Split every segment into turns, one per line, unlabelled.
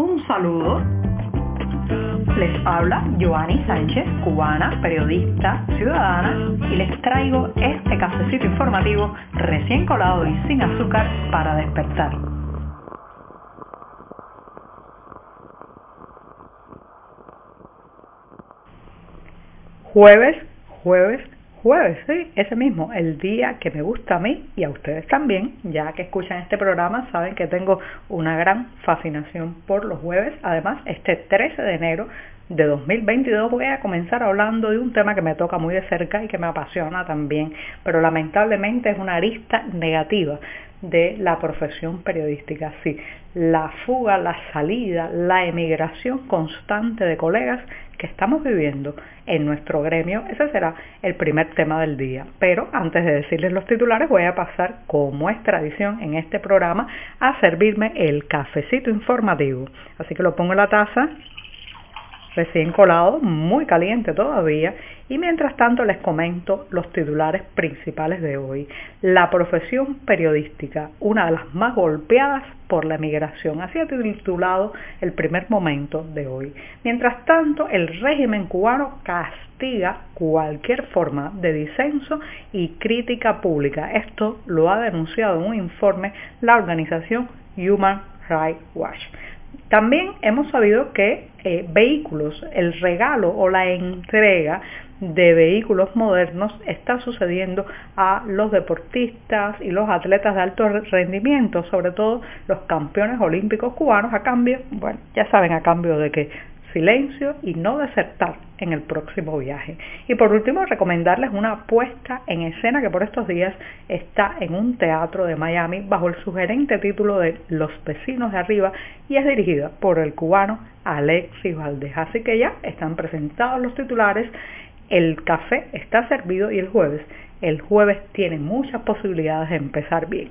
Un saludo. Les habla Joanny Sánchez, cubana, periodista, ciudadana, y les traigo este cafecito informativo recién colado y sin azúcar para despertar. Jueves, jueves, jueves, sí, ese mismo, el día que me gusta a mí y a ustedes también, ya que escuchan este programa, saben que tengo una gran fascinación por los jueves. Además, este 13 de enero de 2022 voy a comenzar hablando de un tema que me toca muy de cerca y que me apasiona también, pero lamentablemente es una arista negativa de la profesión periodística. Sí, la fuga, la salida, la emigración constante de colegas que estamos viviendo en nuestro gremio, ese será el primer tema del día. Pero antes de decirles los titulares, voy a pasar, como es tradición en este programa, a servirme el cafecito informativo. Así que lo pongo en la taza recién colado, muy caliente todavía, y mientras tanto les comento los titulares principales de hoy. La profesión periodística, una de las más golpeadas por la emigración, así ha titulado el primer momento de hoy. Mientras tanto, el régimen cubano castiga cualquier forma de disenso y crítica pública. Esto lo ha denunciado en un informe la organización Human Rights Watch. También hemos sabido que eh, vehículos, el regalo o la entrega de vehículos modernos está sucediendo a los deportistas y los atletas de alto rendimiento, sobre todo los campeones olímpicos cubanos, a cambio, bueno, ya saben a cambio de que silencio y no desertar en el próximo viaje. Y por último, recomendarles una puesta en escena que por estos días está en un teatro de Miami bajo el sugerente título de Los vecinos de arriba y es dirigida por el cubano Alexis Valdez. Así que ya están presentados los titulares, el café está servido y el jueves, el jueves tiene muchas posibilidades de empezar bien.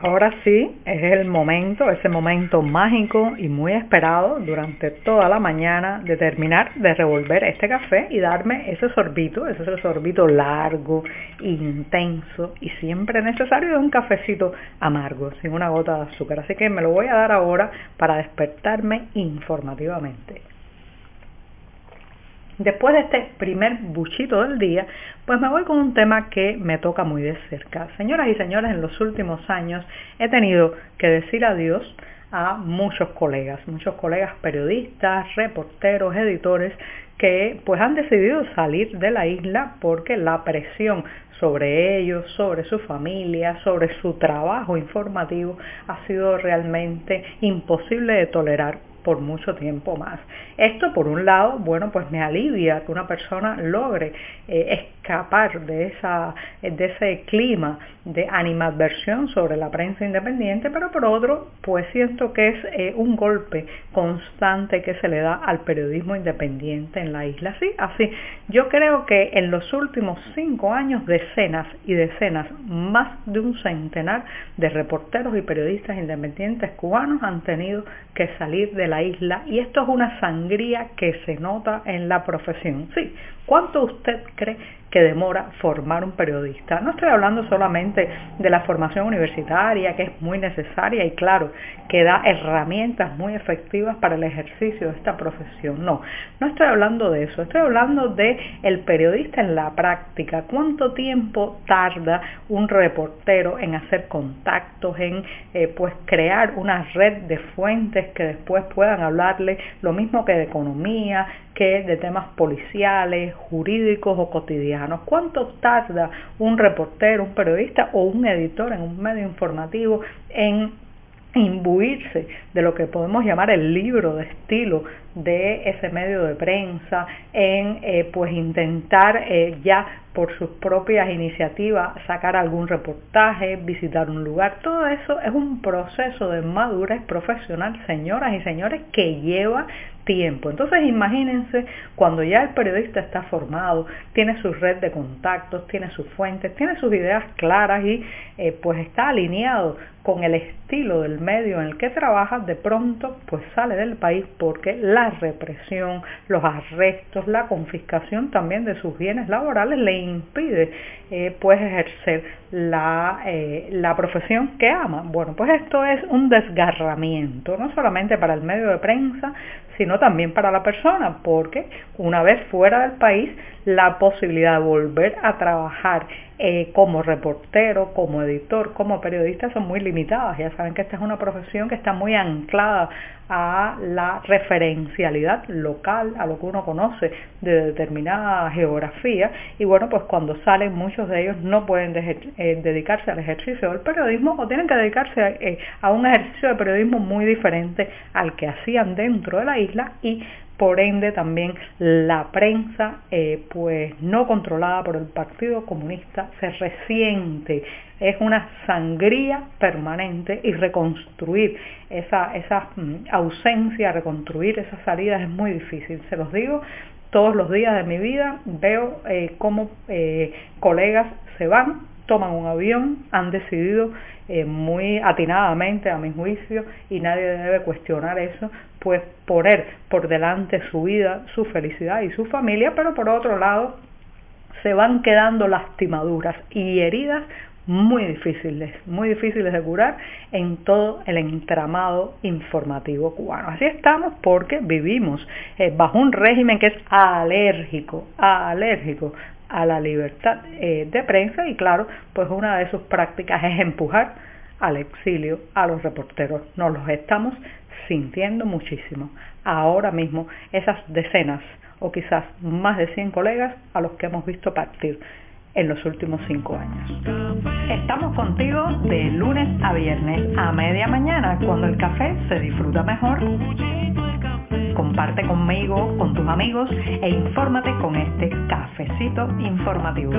Ahora sí, es el momento, ese momento mágico y muy esperado durante toda la mañana de terminar de revolver este café y darme ese sorbito, ese sorbito largo, intenso y siempre necesario de un cafecito amargo, sin una gota de azúcar. Así que me lo voy a dar ahora para despertarme informativamente. Después de este primer buchito del día, pues me voy con un tema que me toca muy de cerca. Señoras y señores, en los últimos años he tenido que decir adiós a muchos colegas, muchos colegas periodistas, reporteros, editores que pues han decidido salir de la isla porque la presión sobre ellos, sobre su familia, sobre su trabajo informativo ha sido realmente imposible de tolerar por mucho tiempo más. Esto por un lado, bueno, pues me alivia que una persona logre eh, escapar de, esa, de ese clima de animadversión sobre la prensa independiente, pero por otro, pues siento que es eh, un golpe constante que se le da al periodismo independiente en la isla. Sí, así, yo creo que en los últimos cinco años decenas y decenas, más de un centenar de reporteros y periodistas independientes cubanos han tenido que salir de la isla y esto es una sangría que se nota en la profesión. Sí, ¿cuánto usted cree que demora formar un periodista. No estoy hablando solamente de la formación universitaria, que es muy necesaria y claro, que da herramientas muy efectivas para el ejercicio de esta profesión. No, no estoy hablando de eso, estoy hablando de el periodista en la práctica. ¿Cuánto tiempo tarda un reportero en hacer contactos, en eh, pues crear una red de fuentes que después puedan hablarle lo mismo que de economía, que de temas policiales, jurídicos o cotidianos. ¿Cuánto tarda un reportero, un periodista o un editor en un medio informativo en imbuirse de lo que podemos llamar el libro de estilo de ese medio de prensa, en eh, pues intentar eh, ya por sus propias iniciativas sacar algún reportaje, visitar un lugar, todo eso es un proceso de madurez profesional, señoras y señores, que lleva tiempo. Entonces imagínense cuando ya el periodista está formado, tiene su red de contactos, tiene sus fuentes, tiene sus ideas claras y eh, pues está alineado con el estilo del medio en el que trabaja, de pronto pues sale del país porque la represión, los arrestos, la confiscación también de sus bienes laborales le impide eh, pues ejercer la, eh, la profesión que ama. Bueno, pues esto es un desgarramiento, no solamente para el medio de prensa, sino también para la persona, porque una vez fuera del país, la posibilidad de volver a trabajar eh, como reportero, como editor, como periodista son muy limitadas. Ya saben que esta es una profesión que está muy anclada a la referencialidad local, a lo que uno conoce de determinada geografía y bueno, pues cuando salen muchos de ellos no pueden eh, dedicarse al ejercicio del periodismo o tienen que dedicarse eh, a un ejercicio de periodismo muy diferente al que hacían dentro de la isla y por ende también la prensa eh, pues no controlada por el Partido Comunista se resiente. Es una sangría permanente y reconstruir esa, esa mm, ausencia, reconstruir esas salidas es muy difícil, se los digo, todos los días de mi vida veo eh, cómo eh, colegas se van, toman un avión, han decidido eh, muy atinadamente a mi juicio y nadie debe cuestionar eso, pues poner por delante su vida, su felicidad y su familia, pero por otro lado se van quedando lastimaduras y heridas muy difíciles, muy difíciles de curar en todo el entramado informativo cubano. Así estamos porque vivimos eh, bajo un régimen que es alérgico, alérgico a la libertad eh, de prensa y claro, pues una de sus prácticas es empujar al exilio a los reporteros. Nos los estamos sintiendo muchísimo. Ahora mismo esas decenas o quizás más de 100 colegas a los que hemos visto partir en los últimos cinco años. Estamos contigo de lunes a viernes a media mañana cuando el café se disfruta mejor comparte conmigo, con tus amigos e infórmate con este cafecito informativo.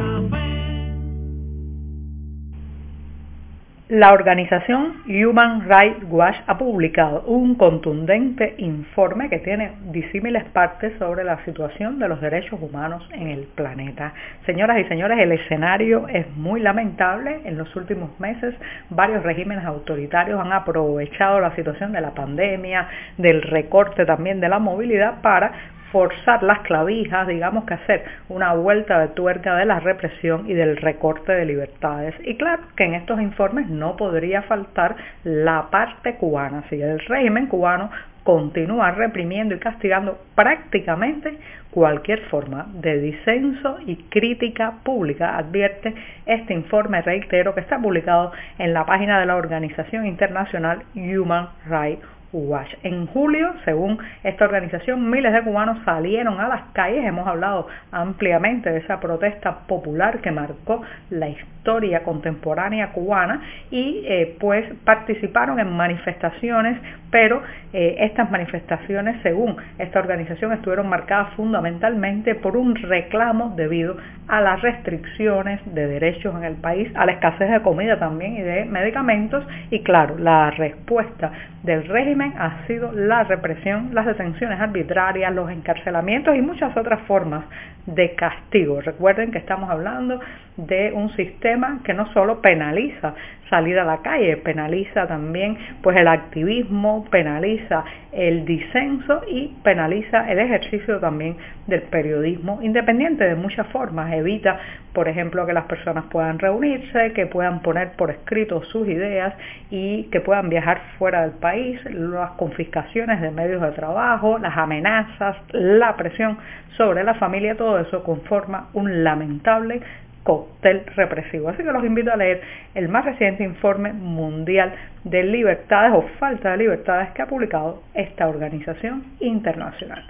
La organización Human Rights Watch ha publicado un contundente informe que tiene disímiles partes sobre la situación de los derechos humanos en el planeta. Señoras y señores, el escenario es muy lamentable. En los últimos meses varios regímenes autoritarios han aprovechado la situación de la pandemia, del recorte también de la movilidad para forzar las clavijas, digamos que hacer una vuelta de tuerca de la represión y del recorte de libertades. Y claro que en estos informes no podría faltar la parte cubana, si el régimen cubano continúa reprimiendo y castigando prácticamente cualquier forma de disenso y crítica pública, advierte este informe, reitero, que está publicado en la página de la organización internacional Human Rights en julio, según esta organización, miles de cubanos salieron a las calles. Hemos hablado ampliamente de esa protesta popular que marcó la historia contemporánea cubana y eh, pues participaron en manifestaciones, pero eh, estas manifestaciones, según esta organización, estuvieron marcadas fundamentalmente por un reclamo debido a las restricciones de derechos en el país, a la escasez de comida también y de medicamentos y claro, la respuesta del ha sido la represión, las detenciones arbitrarias, los encarcelamientos y muchas otras formas de castigo. Recuerden que estamos hablando de un sistema que no solo penaliza salir a la calle, penaliza también pues el activismo, penaliza el disenso y penaliza el ejercicio también del periodismo independiente de muchas formas. Evita, por ejemplo, que las personas puedan reunirse, que puedan poner por escrito sus ideas y que puedan viajar fuera del país, las confiscaciones de medios de trabajo, las amenazas, la presión sobre la familia, todo eso conforma un lamentable cóctel represivo. Así que los invito a leer el más reciente informe mundial de libertades o falta de libertades que ha publicado esta organización internacional.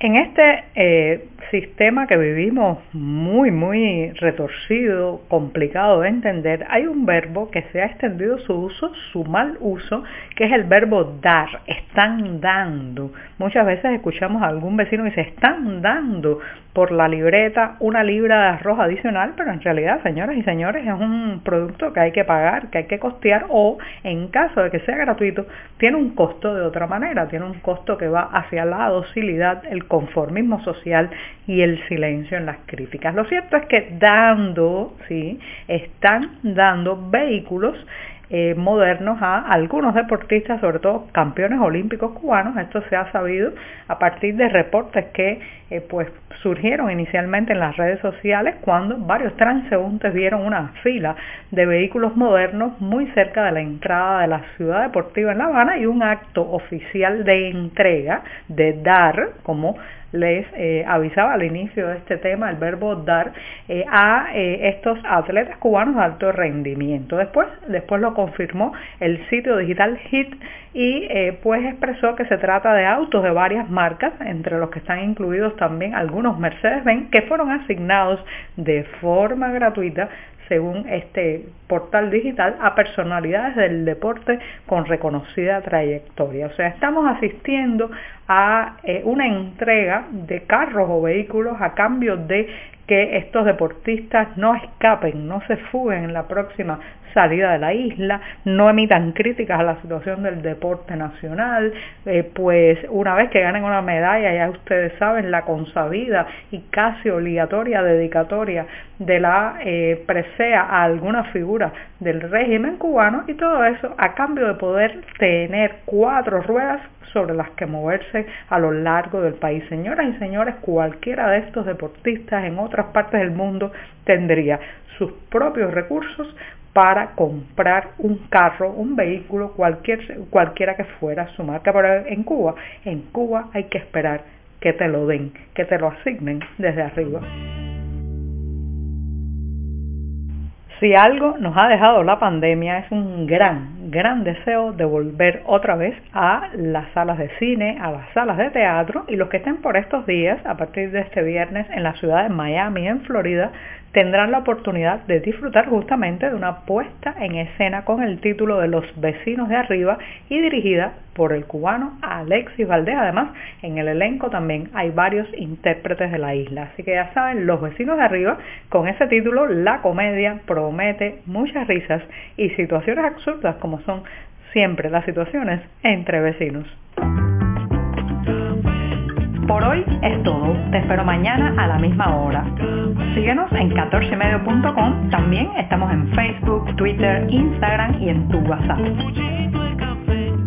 En este eh, sistema que vivimos muy, muy retorcido, complicado de entender, hay un verbo que se ha extendido su uso, su mal uso, que es el verbo dar. Están dando. Muchas veces escuchamos a algún vecino que dice, están dando por la libreta una libra de arroz adicional, pero en realidad, señoras y señores, es un producto que hay que pagar, que hay que costear o, en caso de que sea gratuito, tiene un costo de otra manera, tiene un costo que va hacia la docilidad, conformismo social y el silencio en las críticas. Lo cierto es que dando, ¿sí? están dando vehículos eh, modernos a algunos deportistas, sobre todo campeones olímpicos cubanos. Esto se ha sabido a partir de reportes que eh, pues surgieron inicialmente en las redes sociales cuando varios transeúntes vieron una fila de vehículos modernos muy cerca de la entrada de la ciudad deportiva en La Habana y un acto oficial de entrega, de dar, como les eh, avisaba al inicio de este tema, el verbo dar, eh, a eh, estos atletas cubanos de alto rendimiento. Después, después lo confirmó el sitio digital HIT y pues expresó que se trata de autos de varias marcas, entre los que están incluidos también algunos Mercedes-Benz, que fueron asignados de forma gratuita según este portal digital, a personalidades del deporte con reconocida trayectoria. O sea, estamos asistiendo a eh, una entrega de carros o vehículos a cambio de que estos deportistas no escapen, no se fuguen en la próxima salida de la isla, no emitan críticas a la situación del deporte nacional, eh, pues una vez que ganen una medalla, ya ustedes saben, la consabida y casi obligatoria dedicatoria de la eh, presea a alguna figura del régimen cubano y todo eso a cambio de poder tener cuatro ruedas sobre las que moverse a lo largo del país. Señoras y señores, cualquiera de estos deportistas en otras partes del mundo tendría sus propios recursos para comprar un carro, un vehículo, cualquier, cualquiera que fuera su marca. Pero en Cuba, en Cuba hay que esperar que te lo den, que te lo asignen desde arriba. Si algo nos ha dejado la pandemia es un gran, gran deseo de volver otra vez a las salas de cine, a las salas de teatro. Y los que estén por estos días, a partir de este viernes en la ciudad de Miami, en Florida, tendrán la oportunidad de disfrutar justamente de una puesta en escena con el título de Los vecinos de arriba y dirigida por el cubano Alexis Valdés. Además, en el elenco también hay varios intérpretes de la isla. Así que ya saben, Los vecinos de arriba, con ese título, la comedia promete muchas risas y situaciones absurdas como son siempre las situaciones entre vecinos. Por hoy es todo. Te espero mañana a la misma hora. Síguenos en 14medio.com. También estamos en Facebook, Twitter, Instagram y en tu WhatsApp.